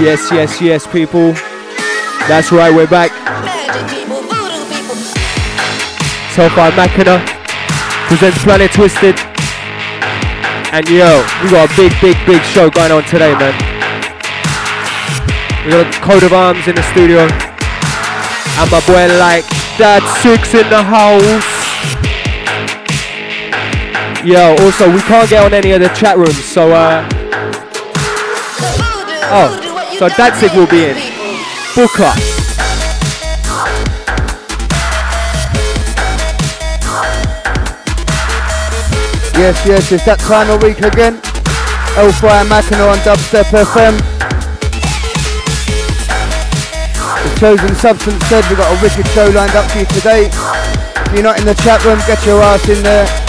Yes, yes, yes, people. That's right, we're back. Hellfire Machina presents Planet Twisted. And yo, we got a big, big, big show going on today, man. We got a Coat of Arms in the studio. And my boy like that six in the house. Yo, also we can't get on any of the chat rooms, so uh Oh, so Danzig will be in. Booker. Yes, yes, it's that of week again. Hellfire Machina on Dubstep FM. The Chosen Substance said we've got a wicked show lined up for you today. If you're not in the chat room, get your ass in there.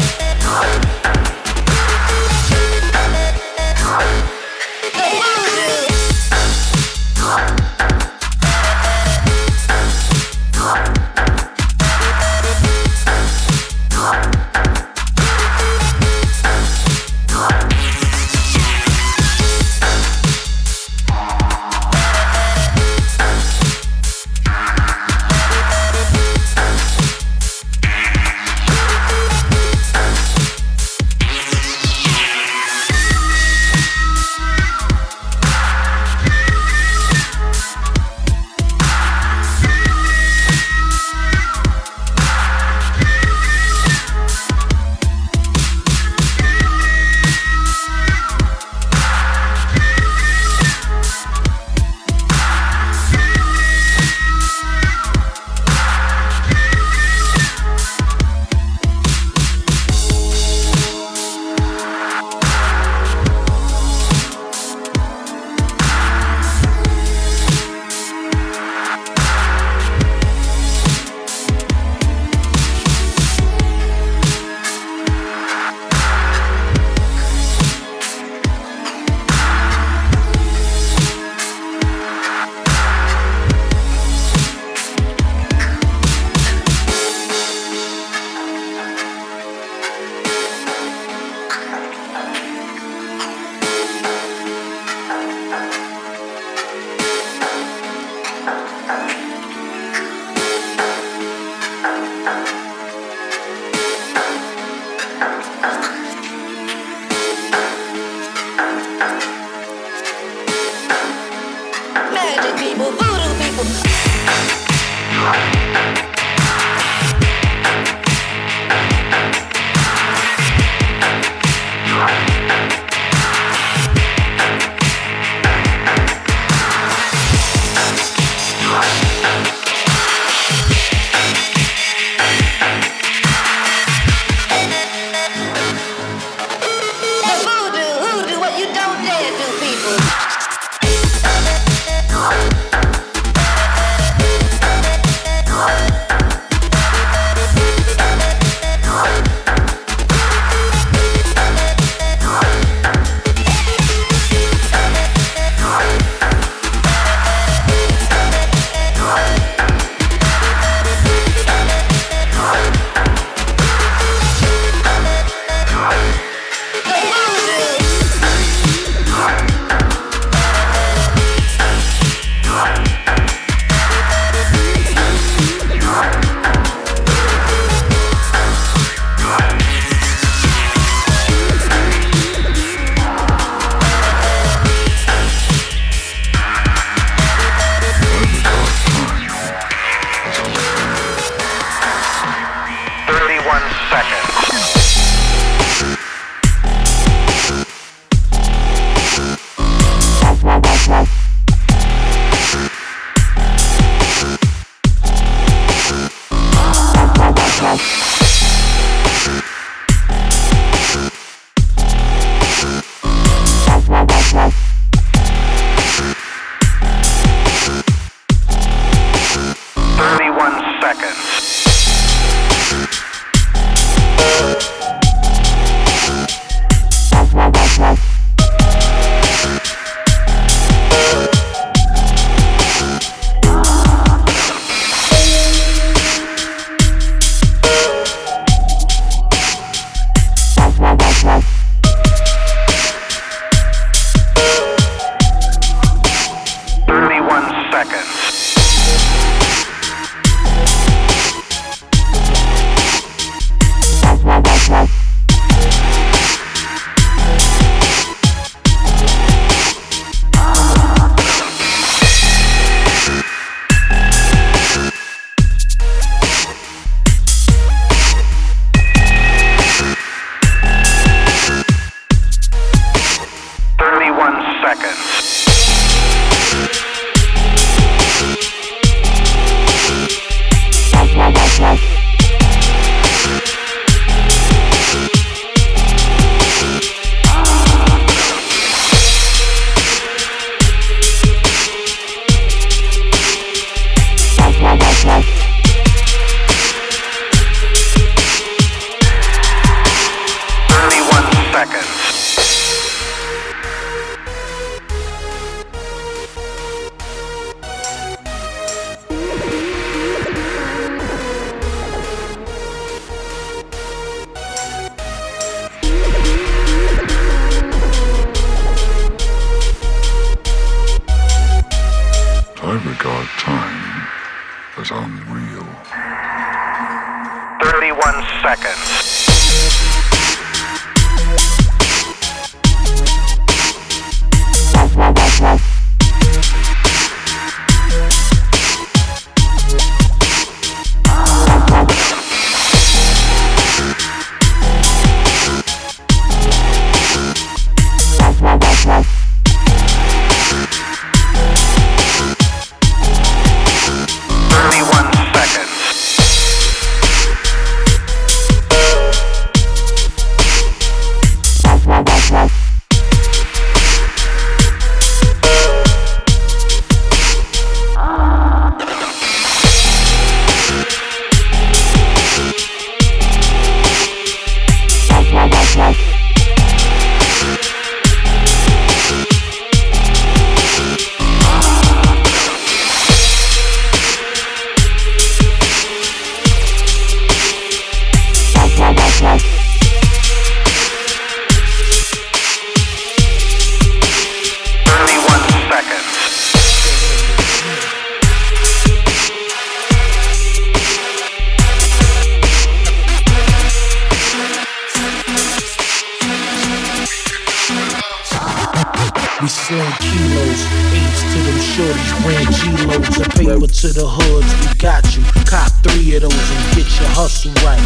To the hoods. We got you, cop three of those and get your hustle right.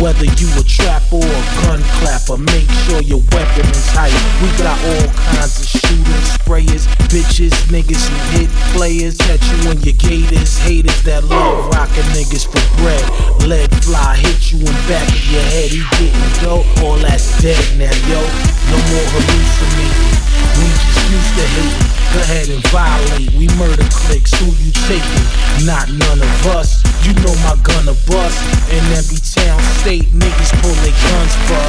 Whether you a trap or a gun clapper, make sure your weapon is hype. We got all kinds of shooters, sprayers, bitches, niggas who hit players. Catch you in your gators, haters that love rocking niggas for bread. Lead fly hit you in back of your head, he getting dope. All that's dead now, yo. No more hallucinating. Ahead and violate. We murder clicks. Who you taking? Not none of us. You know my gun a bust. In every town, state, niggas pull their guns us.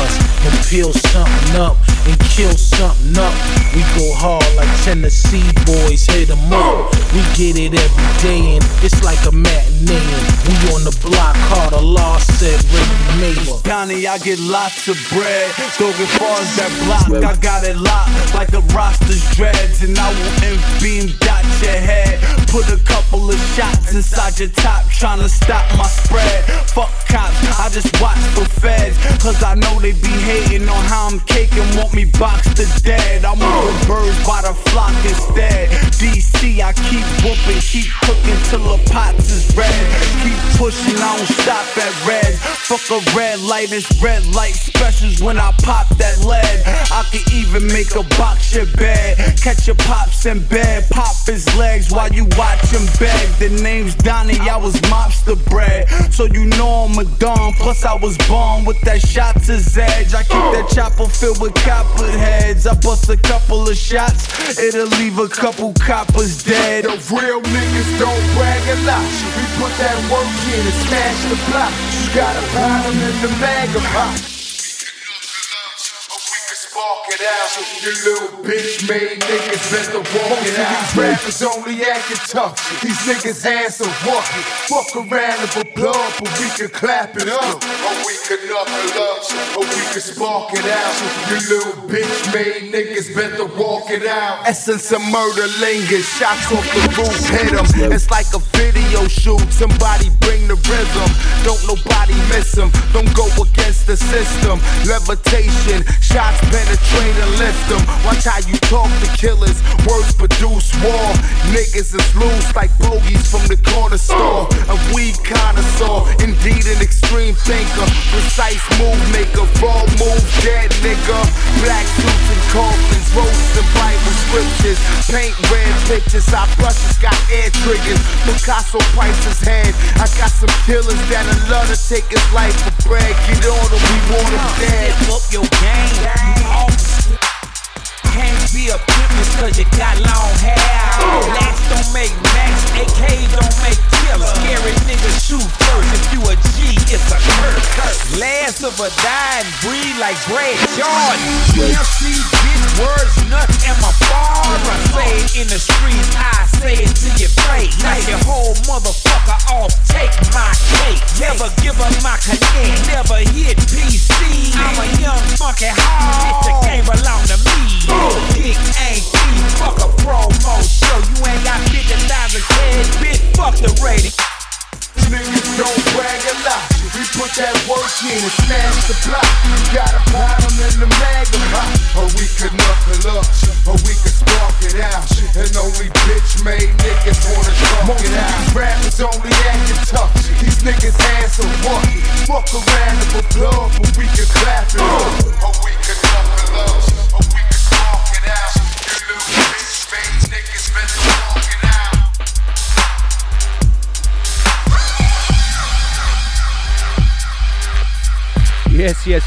And peel something up and kill something up. We go hard like Tennessee boys. Hit 'em up. We get it every day and it's like a matinee. We on the block. Carter Law said, Ricky Neighbor. Donnie, I get lots of bread. Go get far as that block, I got it locked like a roster's dreads. And I will end beam dot your head. Put a couple of shots inside your top, tryna stop my spread. Fuck cops, I just watch for feds. Cause I know they be hating on how I'm caking, want me boxed to dead. I'm moving birds by the flock instead. DC, I keep whooping, keep cooking till the pots is red. Keep pushing, I don't stop at red. Fuck a red light, it's red light specials when I pop that lead. I can even make a box your bed. Catch your pops in bed, pop his legs while you watch him beg. The name's Donnie, I was mobster bred. So you know I'm a don. Plus, I was born with that shot to edge. I keep that chopper filled with copper heads. I bust a couple of shots, it'll leave a couple coppers dead. The real niggas don't brag a lot. We put that work in and smash the block. You got a pound 'em in the mag of hot. Spark it out, you little bitch made niggas better walk it out. These rappers only acting tough, these niggas ass are walking. Fuck around and blood, but we can clap it up. Or we can knuckle up, or we can spark it out. You little bitch made niggas better walk it out. Essence of murder lingers, shots off the roof, hit 'em. It's like a video shoot, somebody bring the rhythm. Don't nobody miss miss 'em, don't go against the system. Levitation, shots penetrate and lift 'em. Watch how you talk to killers, words produce war. Niggas is loose like bogeys from the corner store. A weed connoisseur, indeed an extreme thinker. Precise move maker, raw move, dead nigga. Black suits and coffins, and Bible scriptures. Paint red pictures, our brushes got air triggers. Picasso prices head. I got some killers that'll love to take his life for bread. Get on them, we want him dead. Step up your game. Officer. Can't be a pimp cause you got long hair. Last don't make max, AK don't make killers. Scary niggas shoot first. If you a G, it's a curse. Last of a dying breed like Brad Jordan. TLC, bitch, words, nuts, and my father. Say it in the streets, I say it to your face. Knock your whole motherfucker off, take my cake. Never give up my connect, never hit PC. I'm a young funky hog. This game belong to me. Dick ain't cheap, fuck a promo show. You ain't got 50,000 bitch, fuck the rating. Don't brag a lot. We put that in smash the block.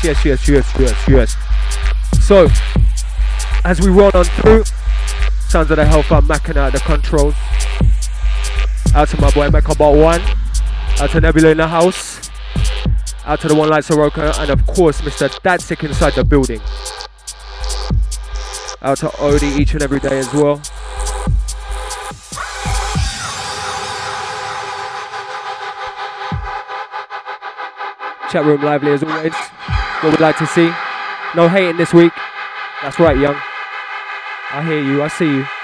Yes, yes, yes, yes, yes. So, as we roll on through, sounds of the Hellfire macking out the controls. Out to my boy Mechabot One. Out to Nebula in the house. Out to the one like Soroka, and of course Mr. Dadsick inside the building. Out to Odie each and every day as well. Chat room lively as always. What we'd like to see. No hating this week. That's right, young. I hear you. I see you.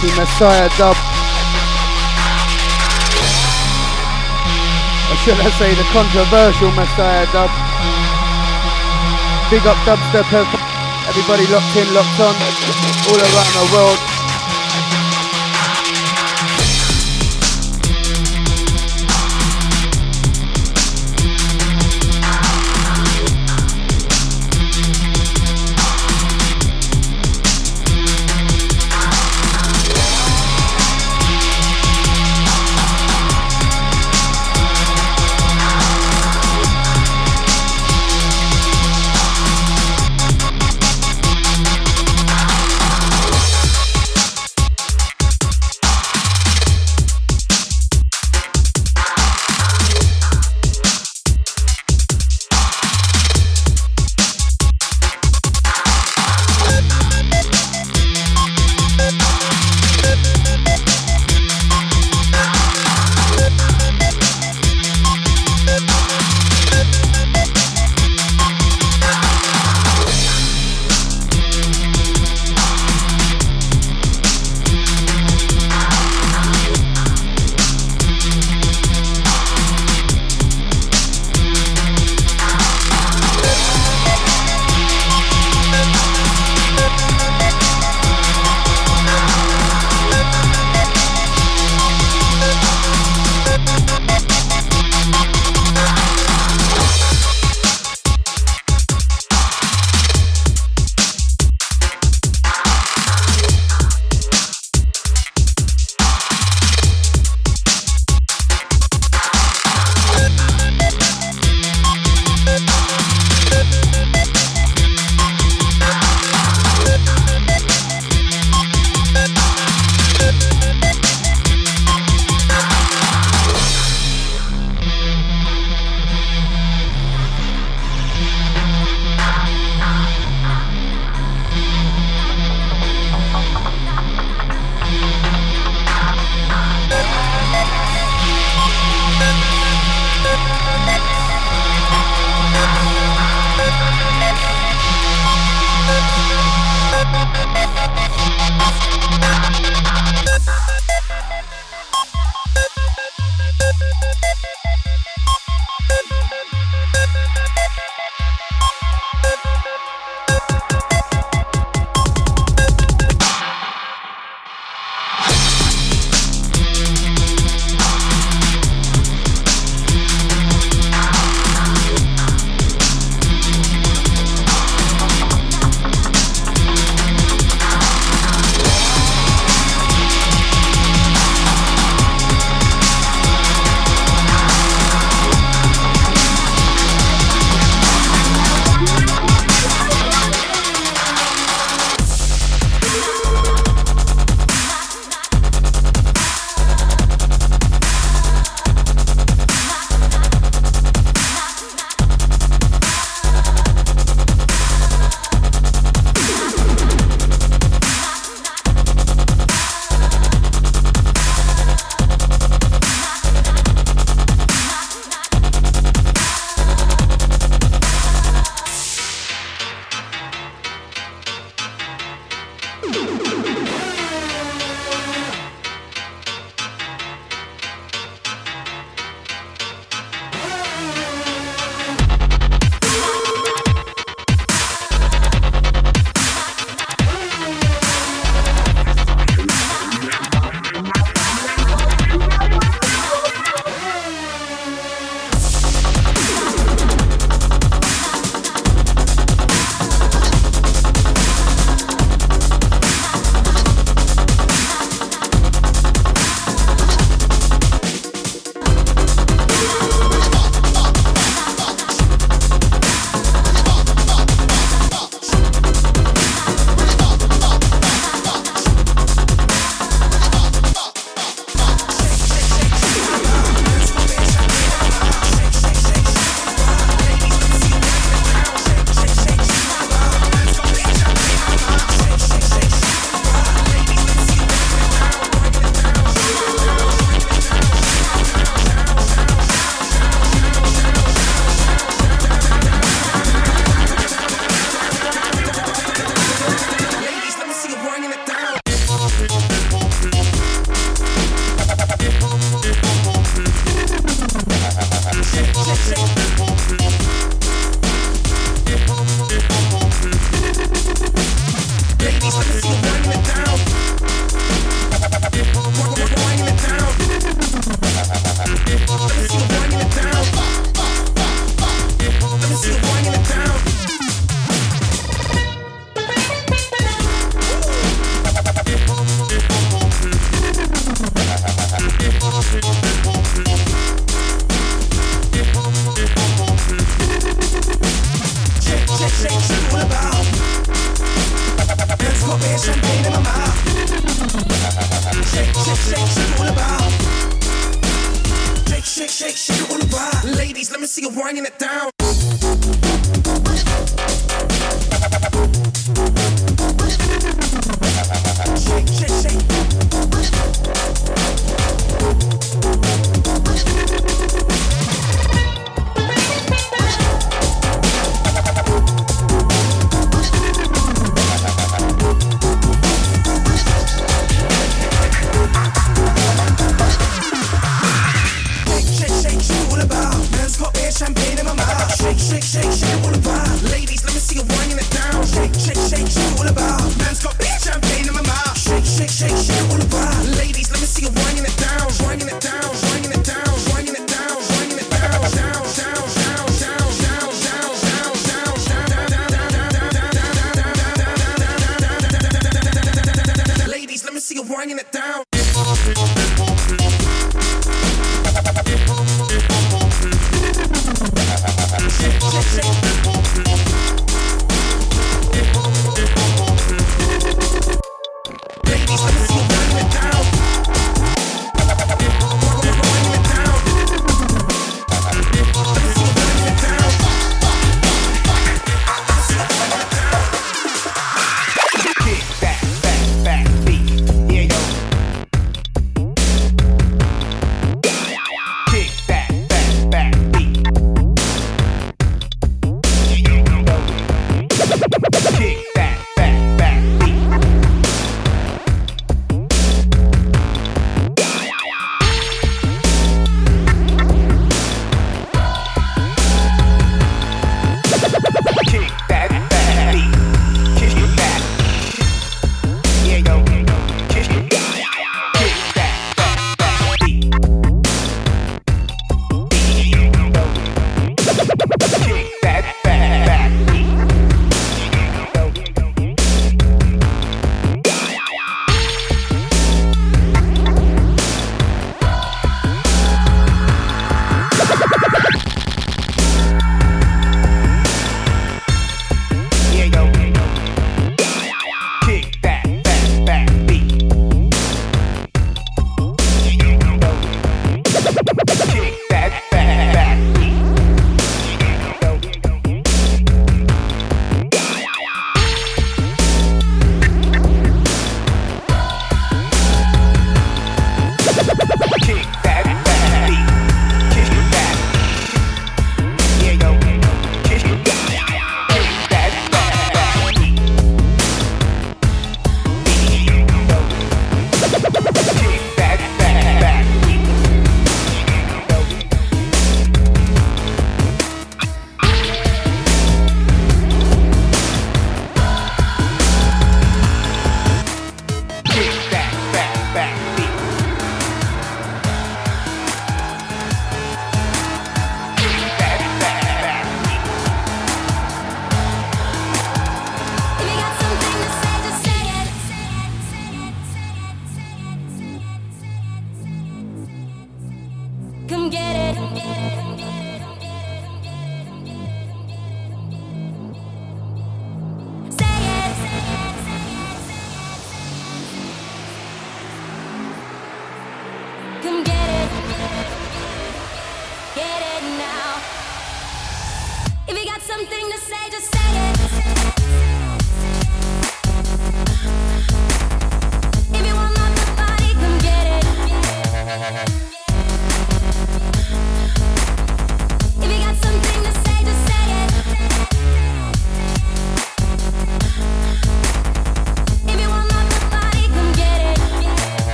Mighty Messiah dub. Or should I say the controversial Messiah dub. Big up dubstep, everybody locked in, locked on, all around the world.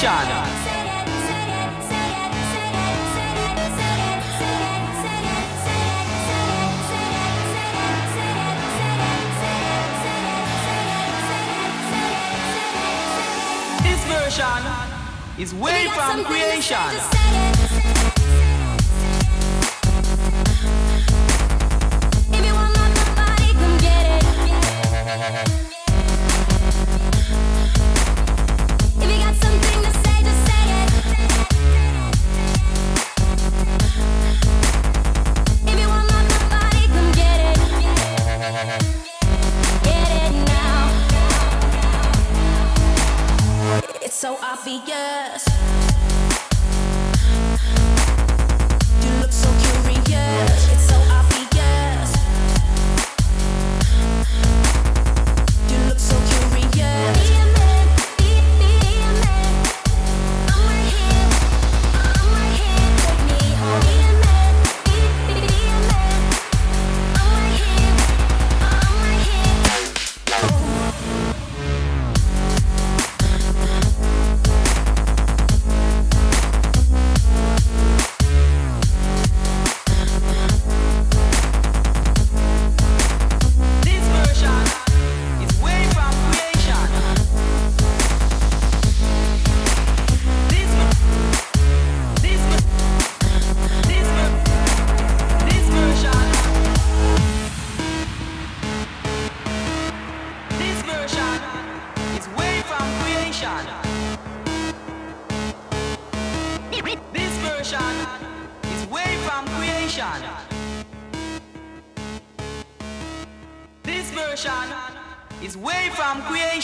下家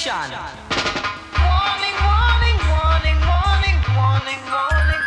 creation. Warning, warning, warning, warning, warning, warning.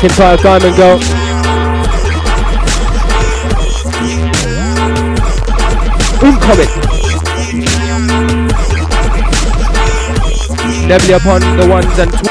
McIntyre diamond goal. Incoming. Level upon the ones and twos.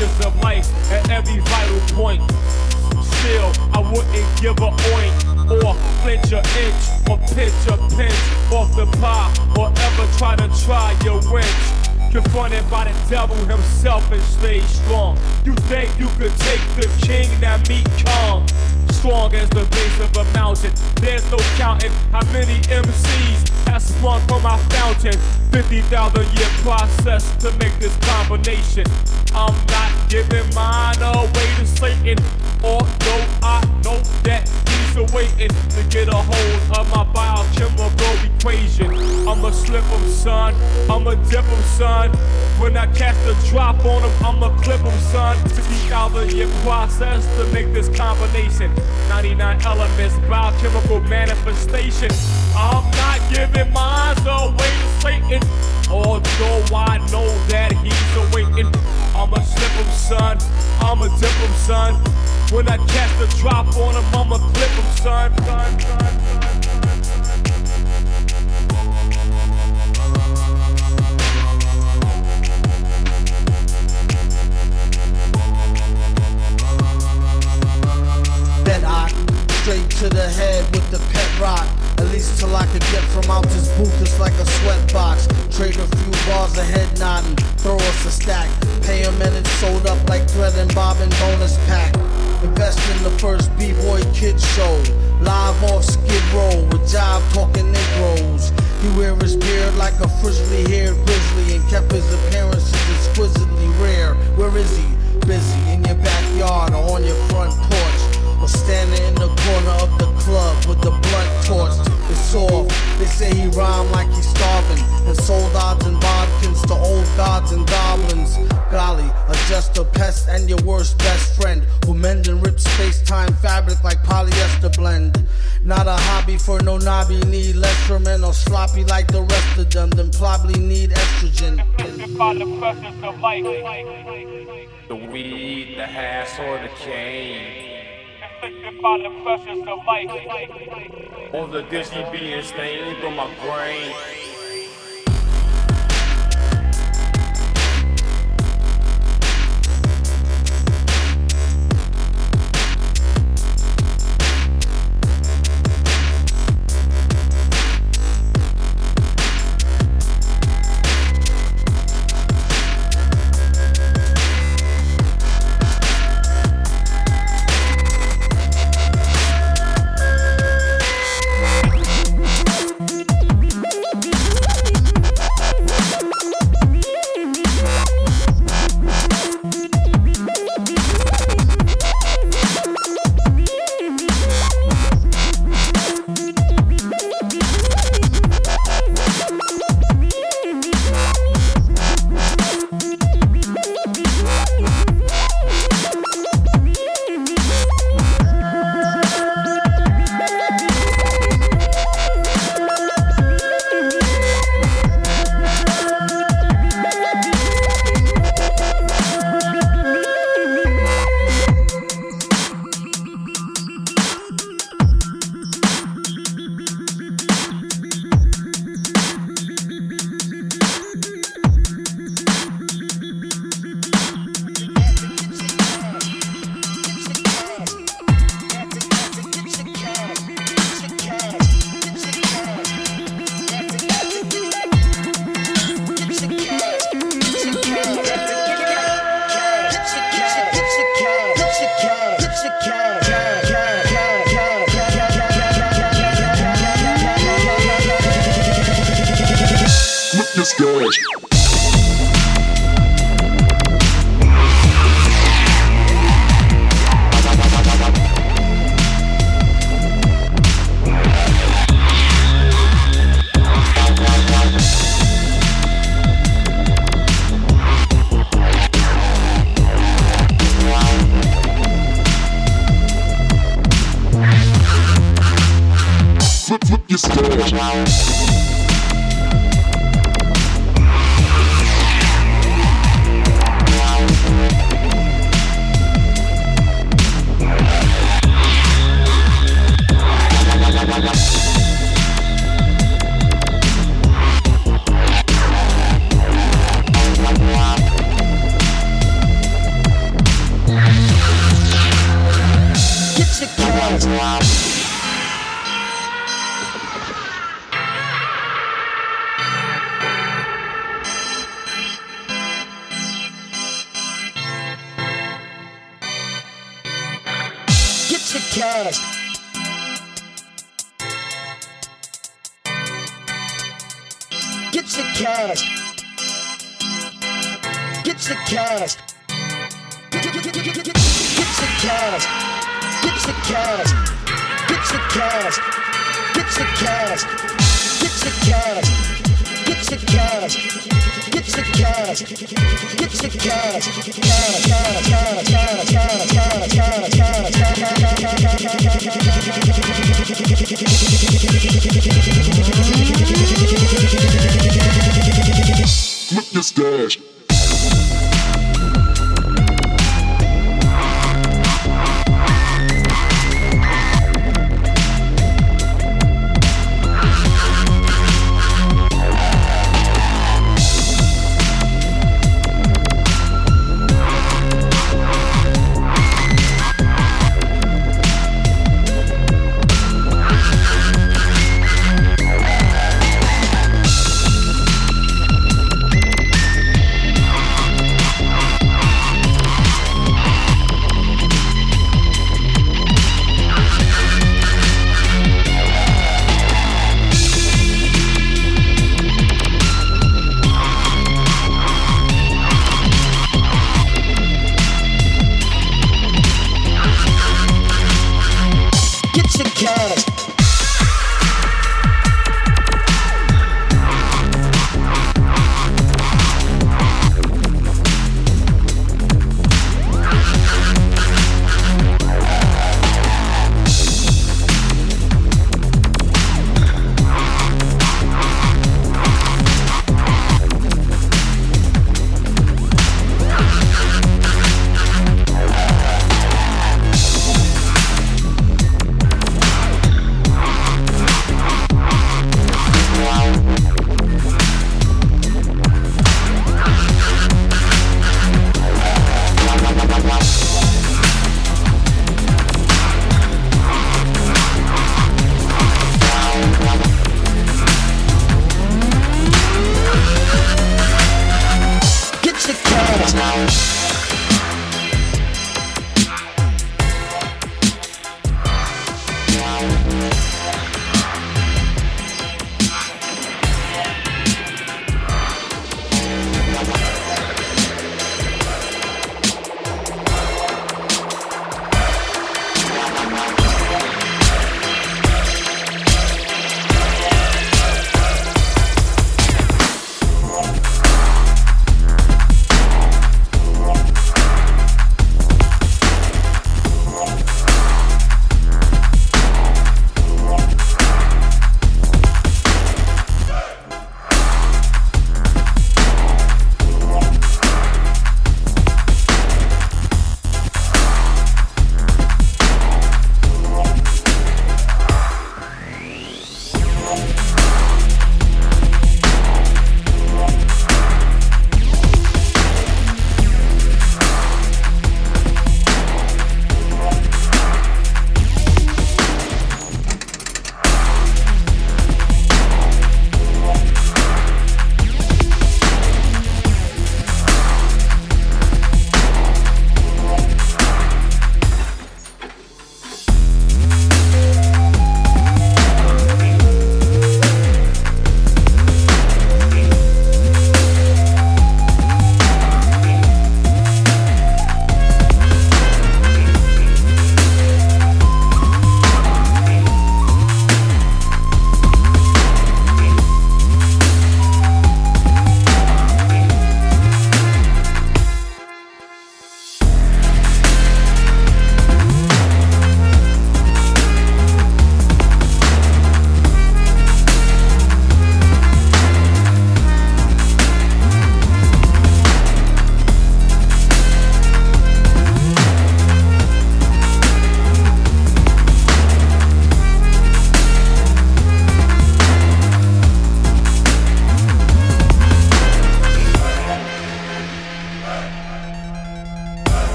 The of life at every vital point. Still, I wouldn't give a oink or flinch an inch or pinch a pinch off the pie or ever try to try your winch. Confronted by the devil himself and stay strong. You think you could take the king that meet Kong? Strong as the base of a mountain. There's no counting how many MCs have sprung from my fountain. 50,000 year process to make this combination. I'm not giving mine away to Satan. Although I know that he's awaiting to get a hold of my biochemical equation. I'ma slip him, son. I'ma dip him, son. When I cast a drop on him, I'ma clip him, son. 50,000 year process to make this combination. 99 elements, biochemical manifestation. I'm not giving mine away to Satan. Although I know that he's awaiting. I'ma slip him, son. I'ma dip him, son. When I catch a drop on him, I'ma clip him, son. son, son, son. Straight to the head with the pet rock. At least till I could get from out this booth, it's like a sweatbox. Trade a few bars of head nodding, throw us a stack. Pay 'em and it's sold up like thread and bobbin bonus pack. Invest in the first B-boy kid show. Live off Skid Row with jive talking Negroes. He wear his beard like a frizzly haired grizzly and kept his appearances exquisitely rare. Where is he? Busy in your backyard or on your front porch. Was standing in the corner of the club with the blood torched. It's off. They say he rhymed like he's starving. And sold odds and bodkins to old gods and goblins. Golly, adjust a pest and your worst best friend. Who mend and rip space time fabric like polyester blend. Not a hobby for no nobby. Need less or sloppy like the rest of them. Then probably need estrogen. The weed, the hash, or the cane afflicted by the pressures of life. All the dizzy being stained through my brain.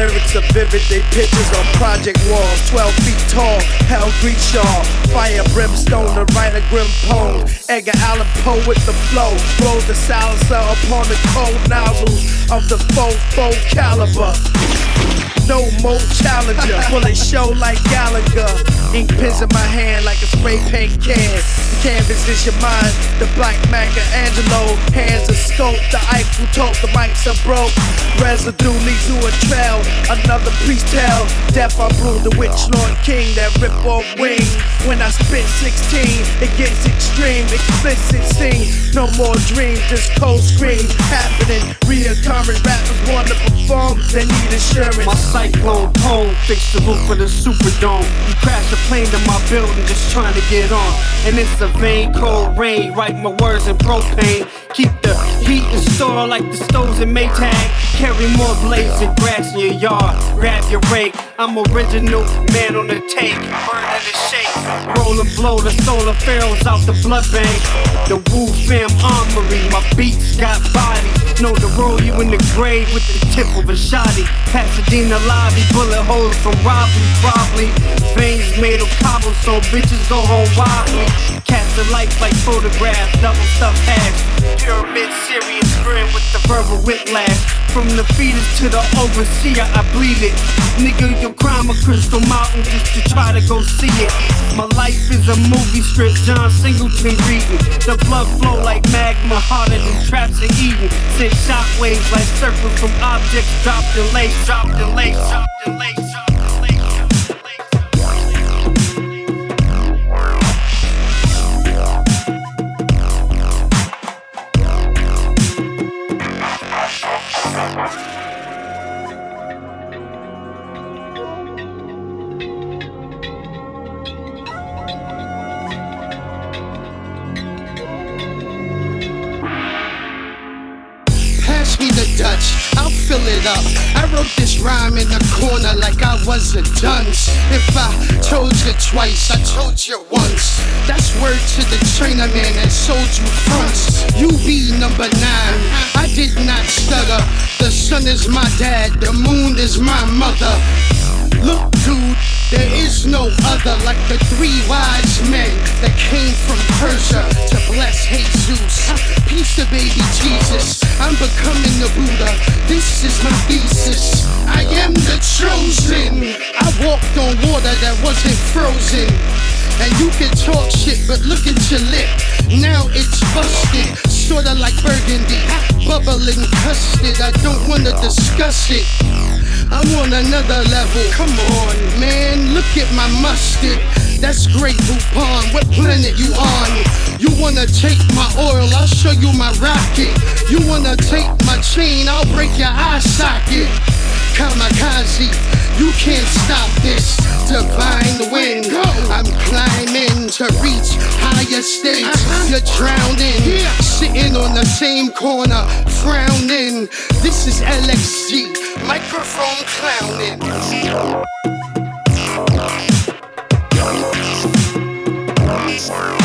lyrics are vivid, they pictures on project walls. 12 feet tall, hell greet y'all. Fire brimstone, the writer grim poem. Edgar Allan Poe with the flow. Blows the silencer upon the cold nozzles of the faux faux caliber. No more challenger, bullet show like Gallagher Ink pens in my hand like a spray paint can. The canvas is your mind. The black Michelangelo. Hands are scope. The Eiffel tote. The mics are broke. Residue leads to a trail. Another priest tell. Death I blew the witch lord king that rip off wing. When I spit 16, it gets extreme. Explicit scene. No more dreams. just cold screams happening. Reoccurring rappers wanna perform. They need insurance. My cyclone cone Fix the roof of the Superdome. You crash plane to my building just trying to get on. And it's a vain cold rain, write my words in propane. Keep the heat and store like the stoves in Maytag. Carry more blades than grass in your yard. Grab your rake. I'm original, man on the take. Burning the shake. Roll and blow the solar pharaohs out the blood bank. The Wu Fam armory. My beats got body. Know to roll you in the grave with the tip of a shotty. Pasadena lobby. Bullet holes from robbery, probably. Veins made of cobble, so bitches go home wildly. Cat Shots of life like photographs, double stuffed hash. Pyramid serious grin with the verbal whiplash. From the fetus to the overseer, I bleed it. Nigga, you'll climb a crystal mountain just to try to go see it. My life is a movie script, John Singleton reading. The blood flow like magma, harder than traps of Eden. Send shockwaves like circles from objects dropped in lake, dropped in. Pass it up. I wrote this rhyme in the corner like I was a dunce. If I told you twice, I told you once. That's word to the trainer man that sold you fronts. You be number nine, I did not stutter. The sun is my dad, the moon is my mother. Look, dude, there is no other like the three wise men that came from Persia to bless Jesus. To baby Jesus. I'm becoming the Buddha. This is my thesis. I am the chosen. I walked on water that wasn't frozen. And you can talk shit, but look at your lip. Now it's busted, sorta like burgundy. Bubbling custard, I don't wanna discuss it. I'm on another level. Come on, man, look at my mustard. That's great, Rupon. What planet you on? You wanna take my oil? I'll show you my rocket. You wanna take my chain? I'll break your eye socket. Kamikaze, you can't stop this divine wind. I'm climbing to reach higher states. Uh-huh. You're drowning, sitting on the same corner, frowning. This is LXG, microphone clowning. Bridge,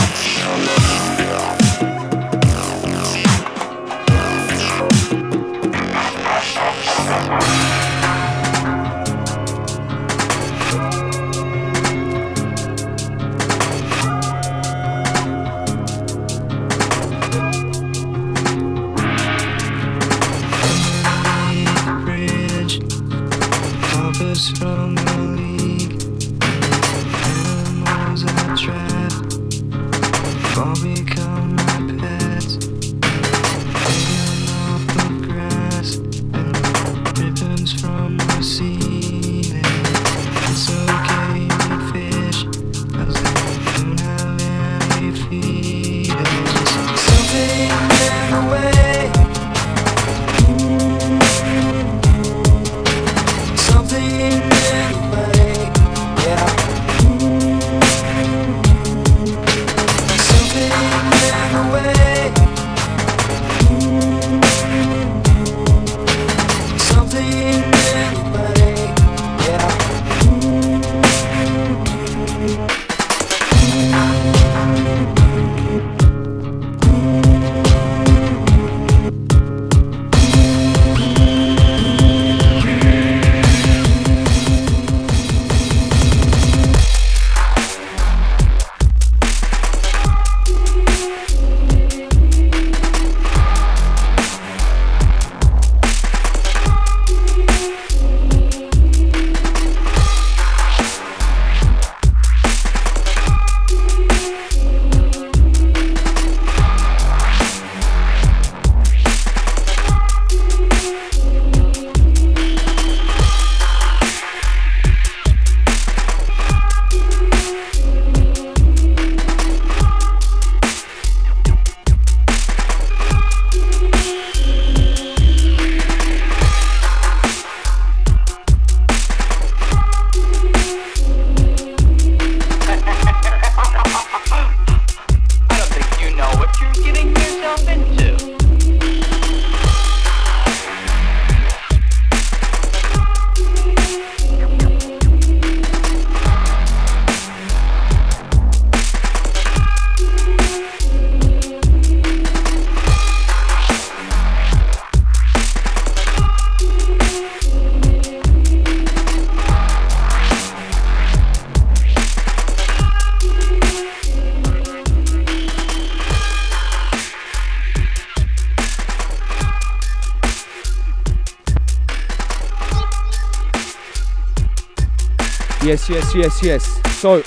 Yes, yes, yes, yes. So,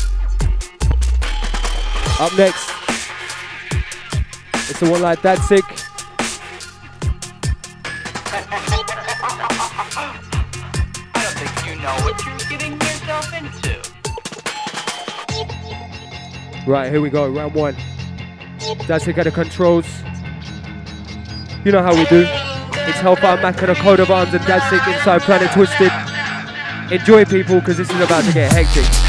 up next, it's the one like that sick. I don't think you know what you're getting yourself into. Right, here we go, round one. That's it, got the controls. You know how we do. It's Hellfire Machina coat of arms and Dadsik inside Planet Twisted. Enjoy, people, because this is about to get hectic.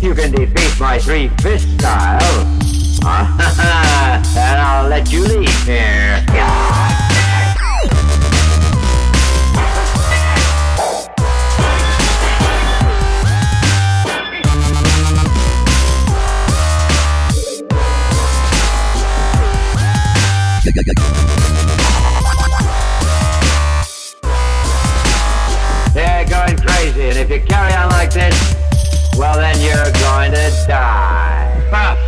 If you can defeat my three fist style, then I'll let you leave here. They're going crazy, and if you carry on like this, well then you're going to die. Huh.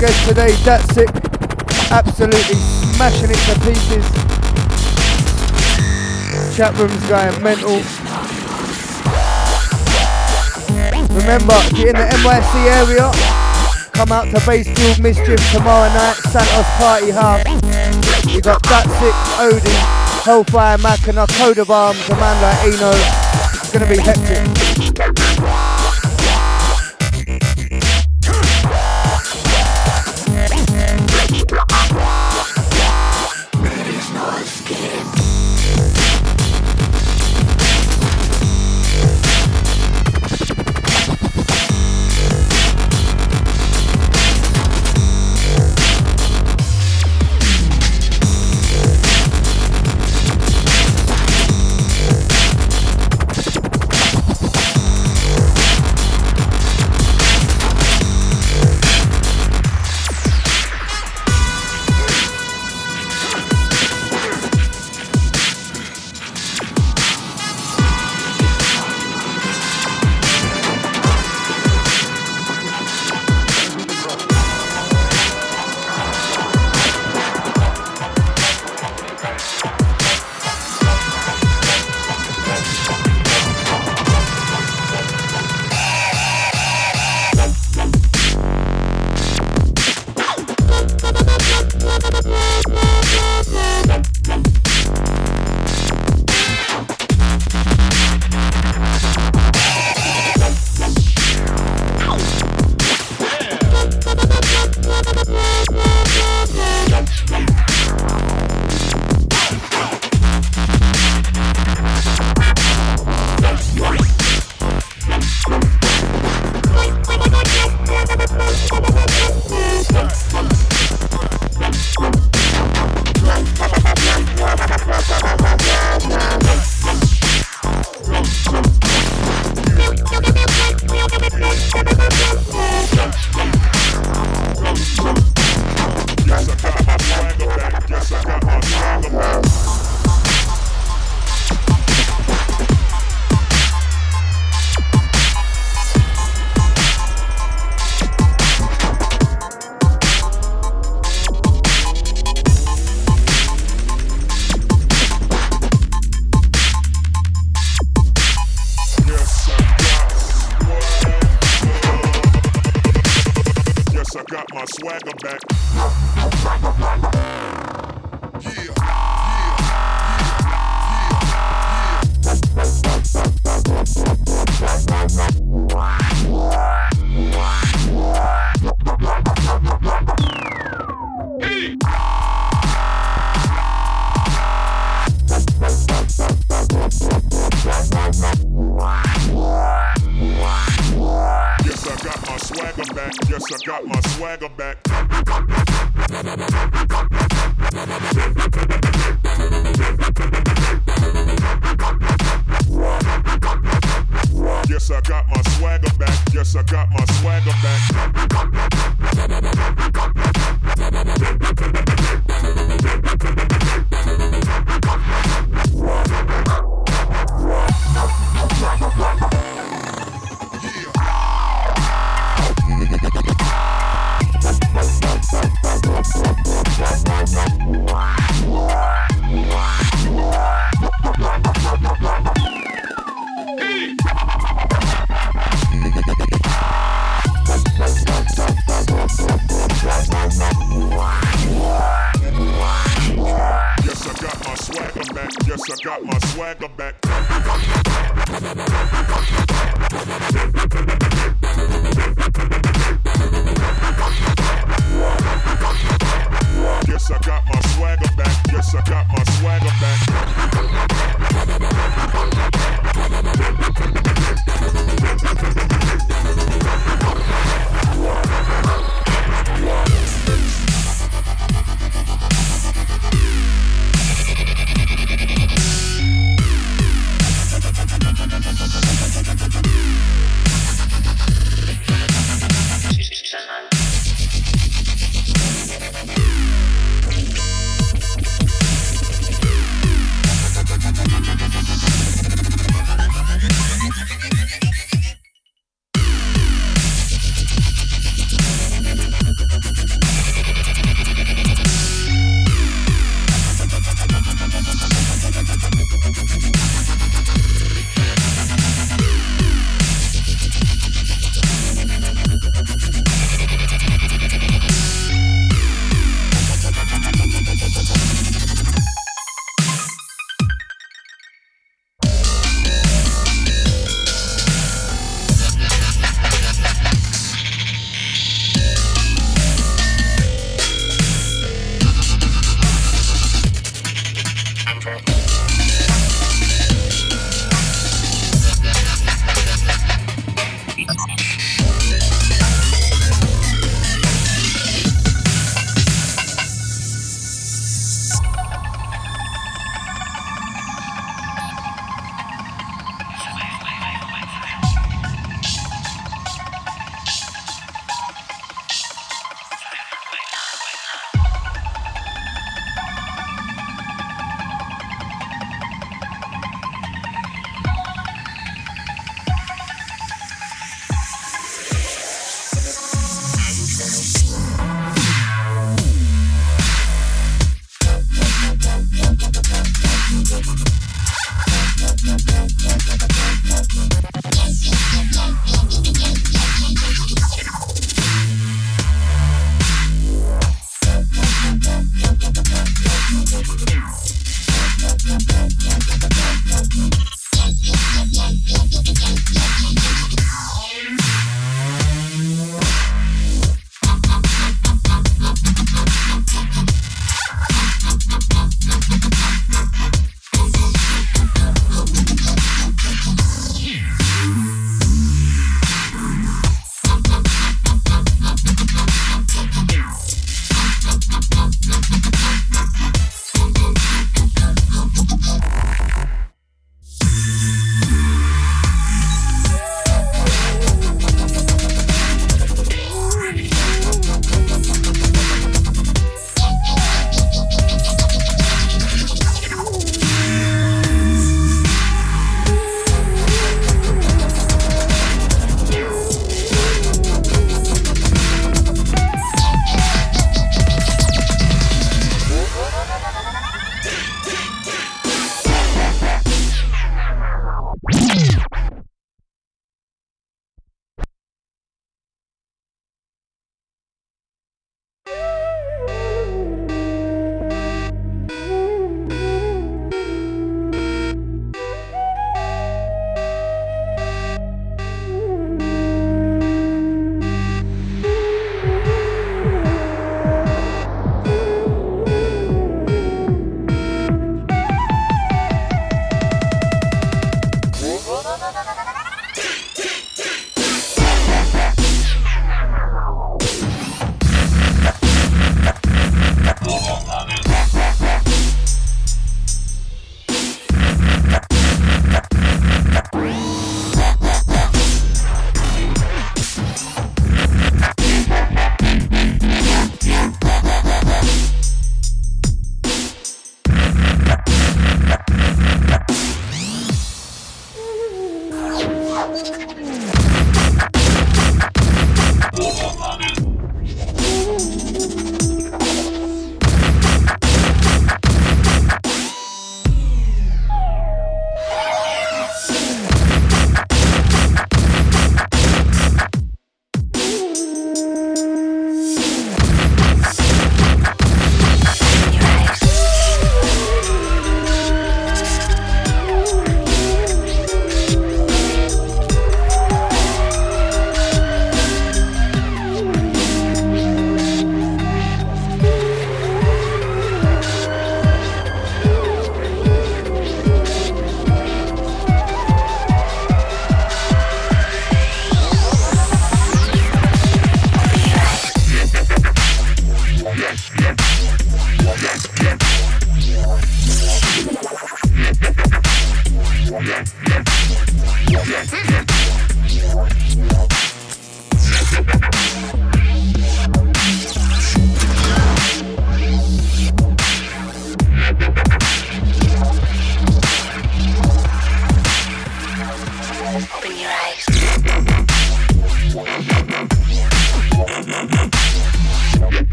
Guest today, Datsik. Absolutely smashing it to pieces. Chat room's going mental. Remember, if you're in the NYC area, come out to Basefield Mischief tomorrow night, Santa's Party House. We got Datsik, Odie, Hellfire Mac, and our coat of arms, a man like Eno. It's gonna be hectic.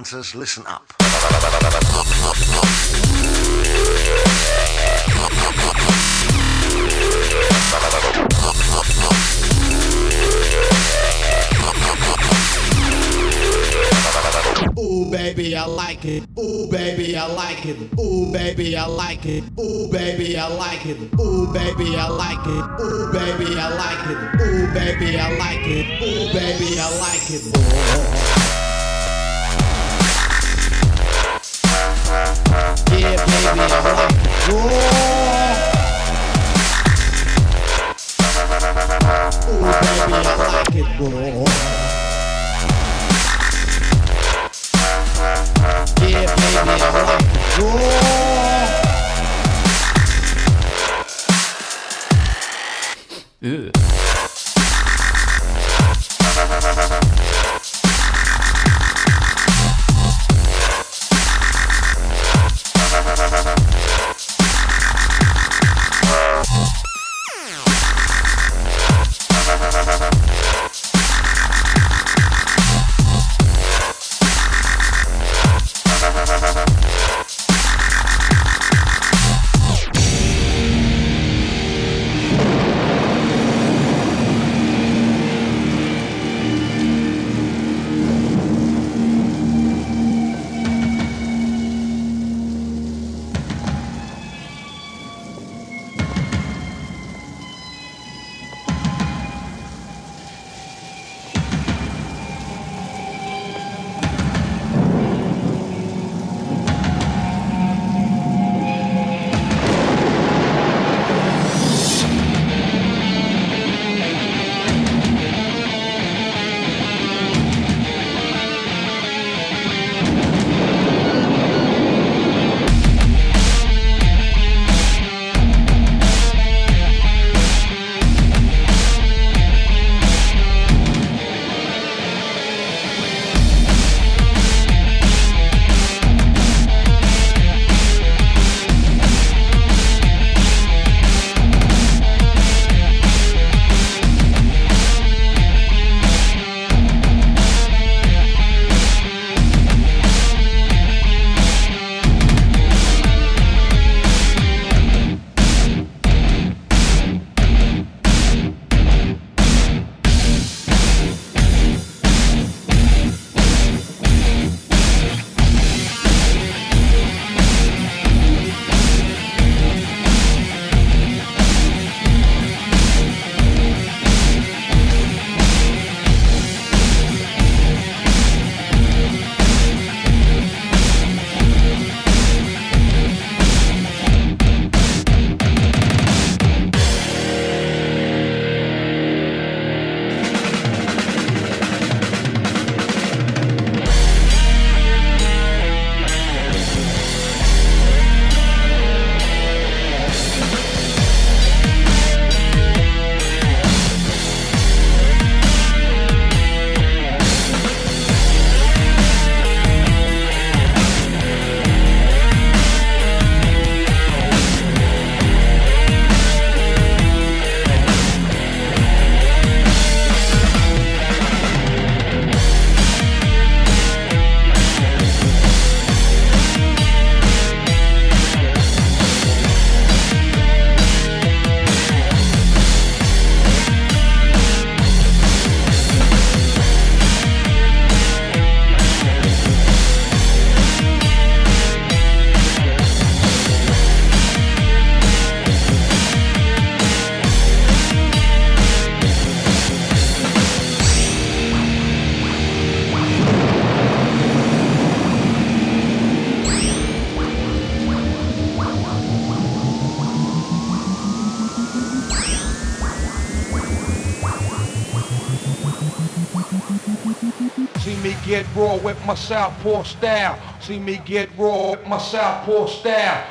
Panthers, listen up. Ooh, baby, I like it. Ooh, baby, I like it. Ooh, baby, I like it. Ooh, baby, I like it. Ooh, baby, I like it. Ooh, baby, I like it. Ooh, baby, I like it. Ooh, baby, I like it. Öh. My southpaw style. See me get raw my southpaw style.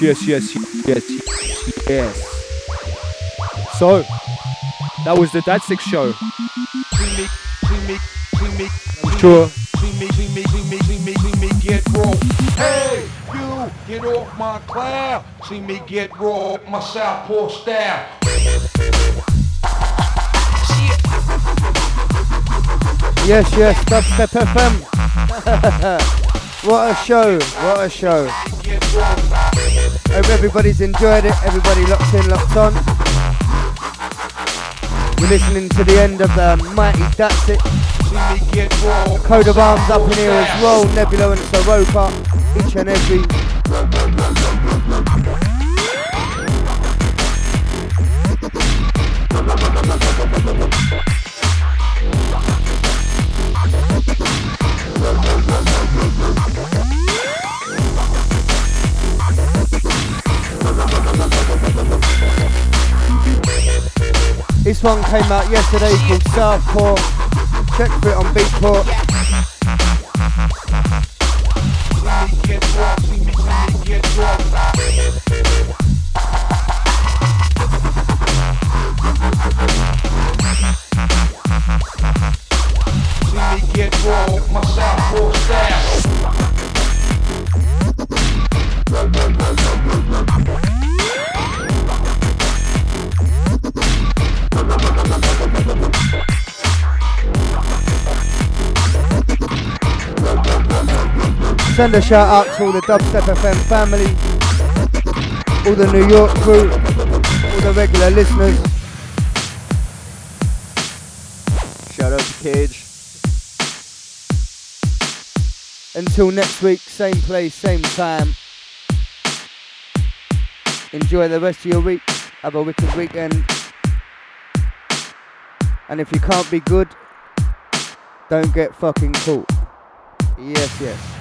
Yes, yes, yes, yes, yes. So, that was the Dad Six show. Sure. Hey, you, get off my cloud. See me get raw my southpaw style. Yes, yes, FM. what a show, what a show. Hope everybody's enjoyed it, everybody locked in, locked on. We're listening to the end of the mighty That's It. Code of Arms up in here as well, Nebula and Soroka, each and every. This one came out yesterday called Southport. Check for it on Beatport. Send a shout out to all the Dubstep FM family, all the New York crew, all the regular listeners. Shout out to Cage. Until next week, same place, same time. Enjoy the rest of your week. Have a wicked weekend. And if you can't be good, don't get fucking caught. Yes, yes.